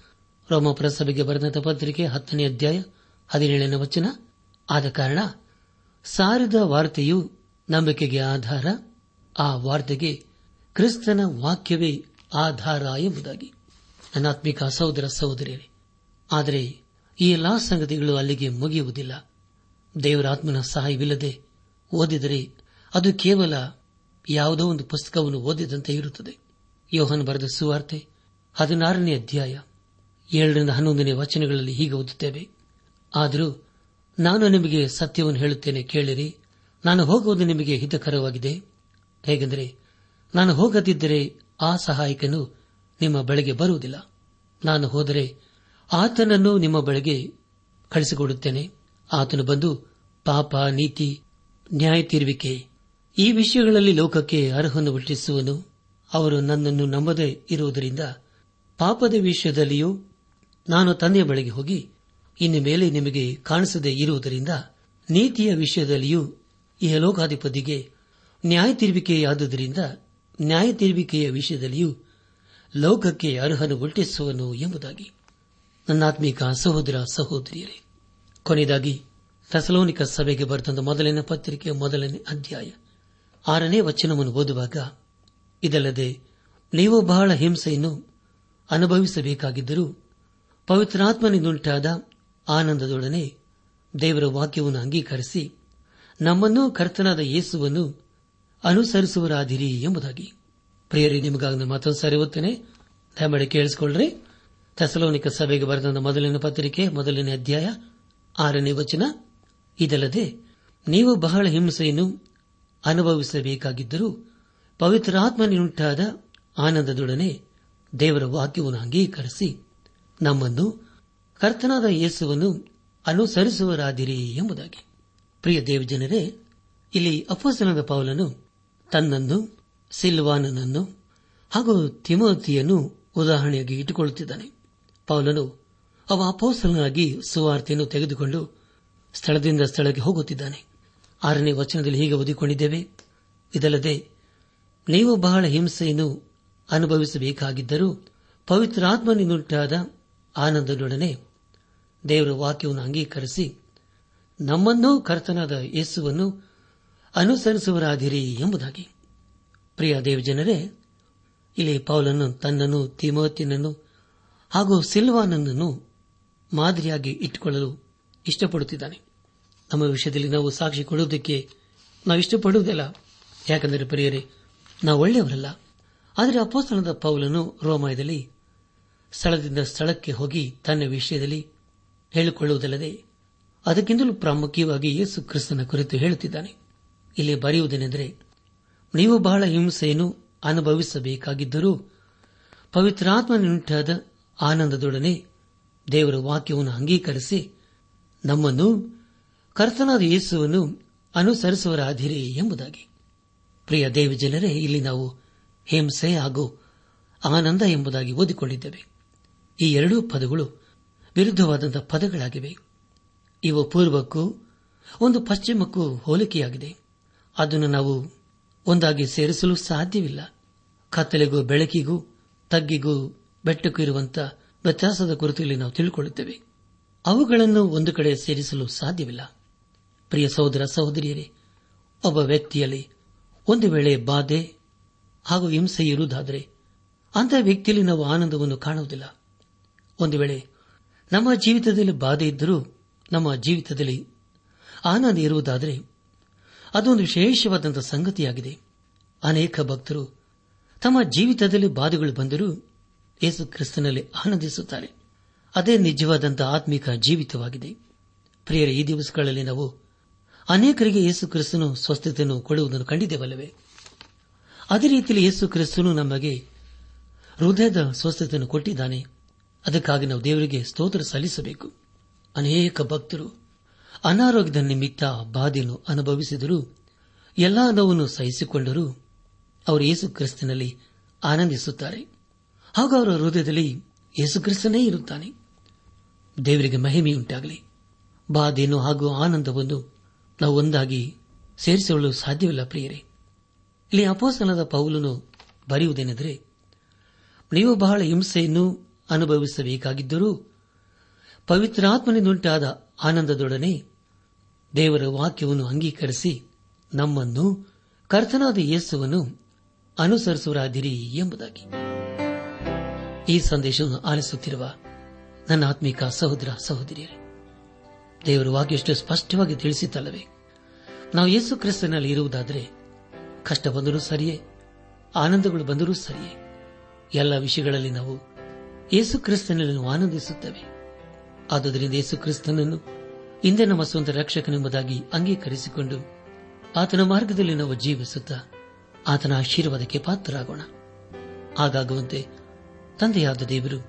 ರೋಮಪುರ ಸಭೆಗೆ ಬರೆದ ಪತ್ರಿಕೆ ಹತ್ತನೇ ಅಧ್ಯಾಯ ಹದಿನೇಳನೇ ವಚನ. ಆದ ಕಾರಣ ಸಾರಿದ ವಾರ್ತೆಯು ನಂಬಿಕೆಗೆ ಆಧಾರ, ಆ ವಾರ್ತೆಗೆ ಕ್ರಿಸ್ತನ ವಾಕ್ಯವೇ ಆಧಾರ ಎಂಬುದಾಗಿ. ನನ್ನಾತ್ಮಿಕ ಸಹೋದರ ಸಹೋದರಿಯರೇ, ಆದರೆ ಈ ಎಲ್ಲಾ ಸಂಗತಿಗಳು ಅಲ್ಲಿಗೆ ಮುಗಿಯುವುದಿಲ್ಲ. ದೇವರಾತ್ಮನ ಸಹಾಯವಿಲ್ಲದೆ ಓದಿದರೆ ಅದು ಕೇವಲ ಯಾವುದೋ ಒಂದು ಪುಸ್ತಕವನ್ನು ಓದಿದಂತೆ ಇರುತ್ತದೆ. ಯೋಹನ್ ಬರೆದ ಸುವಾರ್ತೆ ಹದಿನಾರನೇ ಅಧ್ಯಾಯ ಏಳರಿಂದ ಹನ್ನೊಂದನೇ ವಚನಗಳಲ್ಲಿ ಹೀಗೆ ಓದುತ್ತೇವೆ. ಆದರೂ ನಾನು ನಿಮಗೆ ಸತ್ಯವನ್ನು ಹೇಳುತ್ತೇನೆ ಕೇಳಿರಿ. ನಾನು ಹೋಗುವುದು ನಿಮಗೆ ಹಿತಕರವಾಗಿದೆ. ಹೇಗೆಂದರೆ ನಾನು ಹೋಗದಿದ್ದರೆ ಆ ಸಹಾಯಕನು ನಿಮ್ಮ ಬಳಿಗೆ ಬರುವುದಿಲ್ಲ. ನಾನು ಹೋದರೆ ಆತನನ್ನು ನಿಮ್ಮ ಬಳಿಗೆ ಕಳಿಸಿಕೊಡುತ್ತೇನೆ ಆತನು ಬಂದು ಪಾಪ, ನೀತಿ ನ್ಯಾಯ ತೀರುವಿಕೆ ಈ ವಿಷಯಗಳಲ್ಲಿ ಲೋಕಕ್ಕೆ ಅರ್ಹನ್ನು ಹುಟ್ಟಿಸುವನು. ಅವರು ನನ್ನನ್ನು ನಂಬದೇ ಇರುವುದರಿಂದ ಪಾಪದ ವಿಷಯದಲ್ಲಿಯೂ ನಾನು ತಂದೆಯ ಬಳಿಗೆ ಹೋಗಿ ಇನ್ನು ಮೇಲೆ ನಿಮಗೆ ಕಾಣಿಸದೇ ಇರುವುದರಿಂದ ನೀತಿಯ ವಿಷಯದಲ್ಲಿಯೂ ಈ ಲೋಕಾಧಿಪತಿಗೆ ನ್ಯಾಯ ತೀರ್ವಿಕೆಯಾದುದರಿಂದ ನ್ಯಾಯ ತೀರ್ವಿಕೆಯ ವಿಷಯದಲ್ಲಿಯೂ ಲೋಕಕ್ಕೆ ಅರ್ಹನು ಉಲ್ಟಿಸುವನು ಎಂಬುದಾಗಿ. ನನ್ನಾತ್ಮೀಕ ಸಹೋದರ ಸಹೋದರಿಯರೇ, ಕೊನೆಯದಾಗಿ ಥಸಲೋನಿಕ ಸಭೆಗೆ ಬರೆದ ಮೊದಲನೇ ಪತ್ರಿಕೆ ಮೊದಲನೇ ಅಧ್ಯಾಯ. ಆರನೇ ವಚನವನ್ನು ಓದುವಾಗ, ಇದಲ್ಲದೆ ನೀವು ಬಹಳ ಹಿಂಸೆಯನ್ನು ಅನುಭವಿಸಬೇಕಾಗಿದ್ದರೂ ಪವಿತ್ರಾತ್ಮನಿಂದುಂಟಾದ ಆನಂದದೊಡನೆ ದೇವರ ವಾಕ್ಯವನ್ನು ಅಂಗೀಕರಿಸಿ ನಮ್ಮನ್ನು ಕರ್ತನಾದ ಯೇಸುವನ್ನು ಅನುಸರಿಸುವರಾದಿರಿ ಎಂಬುದಾಗಿ. ಪ್ರಿಯರಿ, ನಿಮಗಾಗ ಮತ್ತೊಂದು ಸಾರಿ ಓದ್ತೇನೆ. ದಯಮಾಡಿ ಕೇಳಿಸಿಕೊಳ್ಳ್ರಿ. ಥೆಸಲೋನಿಕ ಸಭೆಗೆ ಬರೆದ ಮೊದಲಿನ ಪತ್ರಿಕೆ, ಮೊದಲನೇ ಅಧ್ಯಾಯ, ಆರನೇ ವಚನ. ಇದಲ್ಲದೆ, ನೀವು ಬಹಳ ಹಿಂಸೆಯನ್ನು ಅನುಭವಿಸಬೇಕಾಗಿದ್ದರೂ ಪವಿತ್ರಾತ್ಮನಿಂಟಾದ ಆನಂದದೊಡನೆ ದೇವರ ವಾಕ್ಯವನ್ನು ಅಂಗೀಕರಿಸಿ ನಮ್ಮನ್ನು ಕರ್ತನಾದ ಯೇಸುವನ್ನು ಅನುಸರಿಸುವರಾದಿರಿ ಎಂಬುದಾಗಿ. ಪ್ರಿಯ ದೇವಜನರೇ, ಇಲ್ಲಿ ಅಪ್ಪಸನದ ಪೌಲನು ತನ್ನನ್ನು, ಸಿಲ್ವಾನನನ್ನು ಹಾಗೂ ತಿಮೋತಿಯನ್ನು ಉದಾಹರಣೆಯಾಗಿ ಇಟ್ಟುಕೊಳ್ಳುತ್ತಿದ್ದಾನೆ. ಪೌಲನು ಅವ ಅಪೋಸಲನಾಗಿ ಸುವಾರ್ತೆಯನ್ನು ತೆಗೆದುಕೊಂಡು ಸ್ಥಳದಿಂದ ಸ್ಥಳಕ್ಕೆ ಹೋಗುತ್ತಿದ್ದಾನೆ. ಆರನೇ ವಚನದಲ್ಲಿ ಹೀಗೆ ಓದಿಕೊಂಡಿದ್ದೇವೆ. ಇದಲ್ಲದೆ, ನೀವು ಬಹಳ ಹಿಂಸೆಯನ್ನು ಅನುಭವಿಸಬೇಕಾಗಿದ್ದರೂ ಪವಿತ್ರಾತ್ಮನಿಂದುಂಟಾದ ಆನಂದದೊಡನೆ ದೇವರ ವಾಕ್ಯವನ್ನು ಅಂಗೀಕರಿಸಿ ನಮ್ಮನ್ನೂ ಕರ್ತನಾದ ಯೇಸುವನ್ನು ಅನುಸರಿಸುವರಾದಿರಿ ಎಂಬುದಾಗಿ. ಪ್ರಿಯ ದೇವಜನರೇ, ಇಲ್ಲಿ ಪೌಲನ್ನು ತನ್ನನ್ನು ತಿಮೋತಿನನ್ನು ಹಾಗೂ ಸಿಲ್ವಾನನ್ನು ಮಾದರಿಯಾಗಿ ಇಟ್ಟುಕೊಳ್ಳಲು ಇಷ್ಟಪಡುತ್ತಿದ್ದಾನೆ. ನಮ್ಮ ವಿಷಯದಲ್ಲಿ ನಾವು ಸಾಕ್ಷಿ ಕೊಡುವುದಕ್ಕೆ ನಾವು ಇಷ್ಟಪಡುವುದಿಲ್ಲ ಯಾಕೆಂದರೆ ಪ್ರಿಯರೇ, ನಾವು ಒಳ್ಳೆಯವರಲ್ಲ. ಆದರೆ ಅಪೋಸ್ತನದ ಪೌಲನು ರೋಮಯದಲ್ಲಿ ಸ್ಥಳದಿಂದ ಸ್ಥಳಕ್ಕೆ ಹೋಗಿ ತನ್ನ ವಿಷಯದಲ್ಲಿ ಹೇಳಿಕೊಳ್ಳುವುದಲ್ಲದೆ ಅದಕ್ಕಿಂತಲೂ ಪ್ರಾಮುಖ್ಯವಾಗಿ ಯೇಸು ಕ್ರಿಸ್ತನ ಕುರಿತು ಹೇಳುತ್ತಿದ್ದಾನೆ. ಇಲ್ಲಿ ಬರೆಯುವುದೇನೆಂದರೆ, ನೀವು ಬಹಳ ಹಿಂಸೆಯನ್ನು ಅನುಭವಿಸಬೇಕಾಗಿದ್ದರೂ ಪವಿತ್ರಾತ್ಮನುಂಟಾದ ಆನಂದದೊಡನೆ ದೇವರ ವಾಕ್ಯವನ್ನು ಅಂಗೀಕರಿಸಿ ನಮ್ಮನ್ನು ಕರ್ತನಾದ ಯೇಸುವನ್ನು ಅನುಸರಿಸುವರಾದಿರಿ ಎಂಬುದಾಗಿ. ಪ್ರಿಯ ದೇವಜನರೇ ಇಲ್ಲಿ ನಾವು ಹಿಂಸೆ ಹಾಗೂ ಆನಂದ ಎಂಬುದಾಗಿ ಓದಿಕೊಂಡಿದ್ದೇವೆ. ಈ ಎರಡೂ ಪದಗಳು ವಿರುದ್ಧವಾದಂತಹ ಪದಗಳಾಗಿವೆ. ಇವು ಪೂರ್ವಕ್ಕೂ, ಒಂದು ಪಶ್ಚಿಮಕ್ಕೂ ಹೋಲಿಕೆಯಾಗಿದೆ. ಅದನ್ನು ನಾವು ಒಂದಾಗಿ ಸೇರಿಸಲು ಸಾಧ್ಯವಿಲ್ಲ. ಕತ್ತಲೆಗೂ ಬೆಳಕಿಗೂ ತಗ್ಗಿಗೂ ಬೆಟ್ಟಕ್ಕೂ ಇರುವಂತಹ ವ್ಯತ್ಯಾಸದ ಕುರಿತು ನಾವು ತಿಳ್ಕೊಳ್ಳುತ್ತೇವೆ. ಅವುಗಳನ್ನು ಒಂದು ಕಡೆ ಸೇರಿಸಲು ಸಾಧ್ಯವಿಲ್ಲ. ಪ್ರಿಯ ಸಹೋದರ ಸಹೋದರಿಯರೇ, ಒಬ್ಬ ವ್ಯಕ್ತಿಯಲ್ಲಿ ಒಂದು ವೇಳೆ ಬಾಧೆ ಹಾಗೂ ಹಿಂಸೆ ಇರುವುದಾದರೆ ಅಂತಹ ವ್ಯಕ್ತಿಯಲ್ಲಿ ನಾವು ಆನಂದವನ್ನು ಕಾಣುವುದಿಲ್ಲ. ಒಂದು ವೇಳೆ ನಮ್ಮ ಜೀವಿತದಲ್ಲಿ ಬಾಧೆ ಇದ್ದರೂ ನಮ್ಮ ಜೀವಿತದಲ್ಲಿ ಆನಂದ ಇರುವುದಾದರೆ ಅದೊಂದು ವಿಶೇಷವಾದಂತಹ ಸಂಗತಿಯಾಗಿದೆ. ಅನೇಕ ಭಕ್ತರು ತಮ್ಮ ಜೀವಿತದಲ್ಲಿ ಬಾಧೆಗಳು ಬಂದರೂ ಯೇಸು ಕ್ರಿಸ್ತನಲ್ಲಿ ಆನಂದಿಸುತ್ತಾರೆ. ಅದೇ ನಿಜವಾದಂತಹ ಆತ್ಮಿಕ ಜೀವಿತವಾಗಿದೆ. ಪ್ರಿಯರ, ಈ ದಿವಸಗಳಲ್ಲಿ ನಾವು ಅನೇಕರಿಗೆ ಯೇಸು ಕ್ರಿಸ್ತನು ಸ್ವಸ್ಥತೆಯನ್ನು ಕೊಡುವುದನ್ನು ಕಂಡಿದ್ದೇವಲ್ಲವೇ? ಅದೇ ರೀತಿಯಲ್ಲಿ ಯೇಸು ಕ್ರಿಸ್ತನು ನಮಗೆ ಹೃದಯದ ಸ್ವಸ್ಥತೆಯನ್ನು ಕೊಟ್ಟಿದ್ದಾನೆ. ಅದಕ್ಕಾಗಿ ನಾವು ದೇವರಿಗೆ ಸ್ತೋತ್ರ ಸಲ್ಲಿಸಬೇಕು. ಅನೇಕ ಭಕ್ತರು ಅನಾರೋಗ್ಯದ ನಿಮಿತ್ತ ಬಾಧೆಯನ್ನು ಅನುಭವಿಸಿದರೂ ಎಲ್ಲಾ ನೋವನ್ನು ಸಹಿಸಿಕೊಂಡರೂ ಅವರು ಯೇಸು ಕ್ರಿಸ್ತನಲ್ಲಿ ಆನಂದಿಸುತ್ತಾರೆ. ಹಾಗೂ ಅವರ ಹೃದಯದಲ್ಲಿ ಯೇಸು ಕ್ರಿಸ್ತನೇ ಇರುತ್ತಾನೆ. ದೇವರಿಗೆ ಮಹಿಮೆಯುಂಟಾಗಲಿ. ಬಾಧೆಯನ್ನು ಹಾಗೂ ಆನಂದವನ್ನು ನಾವು ಒಂದಾಗಿ ಸೇರಿಸಿಕೊಳ್ಳಲು ಸಾಧ್ಯವಿಲ್ಲ, ಪ್ರಿಯರೇ. ಇಲ್ಲಿ ಅಪೋಸನದ ಪೌಲನು ಬರೆಯುವುದೇನೆಂದರೆ, ನೀವು ಬಹಳ ಹಿಂಸೆಯನ್ನು ಅನುಭವಿಸಬೇಕಾಗಿದ್ದರೂ ಪವಿತ್ರಾತ್ಮನಿಂದುಂಟಾದ ಆನಂದದೊಡನೆ ದೇವರ ವಾಕ್ಯವನ್ನು ಅಂಗೀಕರಿಸಿ ನಮ್ಮನ್ನು ಕರ್ತನಾದ ಯೇಸುವನ್ನು ಅನುಸರಿಸುವರಾದಿರಿ ಎಂಬುದಾಗಿ. ಈ ಸಂದೇಶವನ್ನು ಆಲಿಸುತ್ತಿರುವ ನನ್ನ ಆತ್ಮಿಕ ಸಹೋದರ ಸಹೋದರಿಯರೇ ದೇವರು ವಾಕ್ಯಷ್ಟು ಸ್ಪಷ್ಟವಾಗಿ ತಿಳಿಸಿತಲ್ಲವೇ ನಾವು ಯೇಸು ಕ್ರಿಸ್ತನಲ್ಲಿ ಇರುವುದಾದರೆ ಕಷ್ಟ ಬಂದರೂ ಸರಿಯೇ, ಆನಂದಗಳು ಬಂದರೂ ಸರಿಯೇ. ಎಲ್ಲ ವಿಷಯಗಳಲ್ಲಿ ನಾವು ಯೇಸು ಕ್ರಿಸ್ತನಲ್ಲಿ ನಾವು ಆನಂದಿಸುತ್ತೇವೆ. ಆದುದರಿಂದ ಯೇಸು ಕ್ರಿಸ್ತನನ್ನು ಇಂದೇ ನಮ್ಮ ಸ್ವಂತ ರಕ್ಷಕನೆಂಬುದಾಗಿ ಅಂಗೀಕರಿಸಿಕೊಂಡು ಆತನ ಮಾರ್ಗದಲ್ಲಿ ನಾವು ಜೀವಿಸುತ್ತಾ ಆತನ ಆಶೀರ್ವಾದಕ್ಕೆ ಪಾತ್ರರಾಗೋಣ. ಹಾಗಾಗುವಂತೆ ತಂದೆಯಾದ ದೇವರು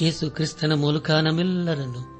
ಯೇಸು ಕ್ರಿಸ್ತನ ಮೂಲಕ ನಮ್ಮೆಲ್ಲರನ್ನು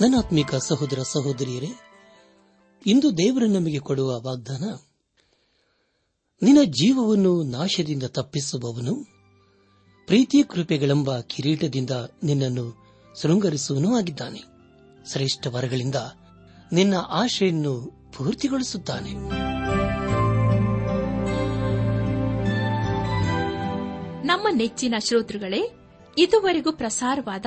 ನನ್ನಾತ್ಮಿಕ ಸಹೋದರ ಸಹೋದರಿಯರೇ, ಇಂದು ದೇವರು ನಮಗೆ ಕೊಡುವ ವಾಗ್ದಾನ, ನಿನ್ನ ಜೀವವನ್ನು ನಾಶದಿಂದ ತಪ್ಪಿಸುವವನು ಪ್ರೀತಿ ಕೃಪೆಗಳೆಂಬ ಕಿರೀಟದಿಂದ ನಿನ್ನನ್ನು ಶೃಂಗರಿಸುವನೂ ಆಗಿದ್ದಾನೆ. ಶ್ರೇಷ್ಠ ವರಗಳಿಂದ ನಿನ್ನ ಆಶೆಯನ್ನು ಪೂರ್ತಿಗೊಳಿಸುತ್ತಾನೆ. ನಮ್ಮ ನೆಚ್ಚಿನ ಶ್ರೋತೃಗಳೇ, ಇದುವರೆಗೂ ಪ್ರಸಾರವಾದ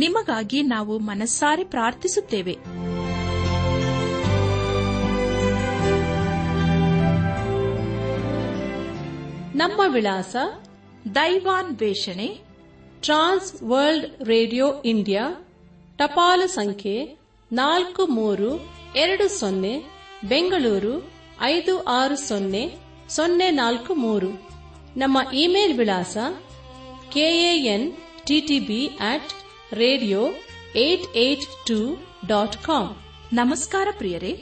ನಿಮಗಾಗಿ ನಾವು ಮನಸ್ಸಾರೆ ಪ್ರಾರ್ಥಿಸುತ್ತೇವೆ. ನಮ್ಮ ವಿಳಾಸ ದೈವಾನ್ ವೇಷಣೆ ಟ್ರಾನ್ಸ್ ವರ್ಲ್ಡ್ ರೇಡಿಯೋ ಇಂಡಿಯಾ, ಟಪಾಲು ಸಂಖ್ಯೆ ನಾಲ್ಕು ಮೂರು ಎರಡು ಸೊನ್ನೆ, ಬೆಂಗಳೂರು ಐದು ಆರು ಸೊನ್ನೆ ಸೊನ್ನೆ ನಾಲ್ಕು ಮೂರು. ನಮ್ಮ ಇಮೇಲ್ ವಿಳಾಸ KAN TTB at radio eight eight two dot com ನಮಸ್ಕಾರ ಪ್ರಿಯರೇ.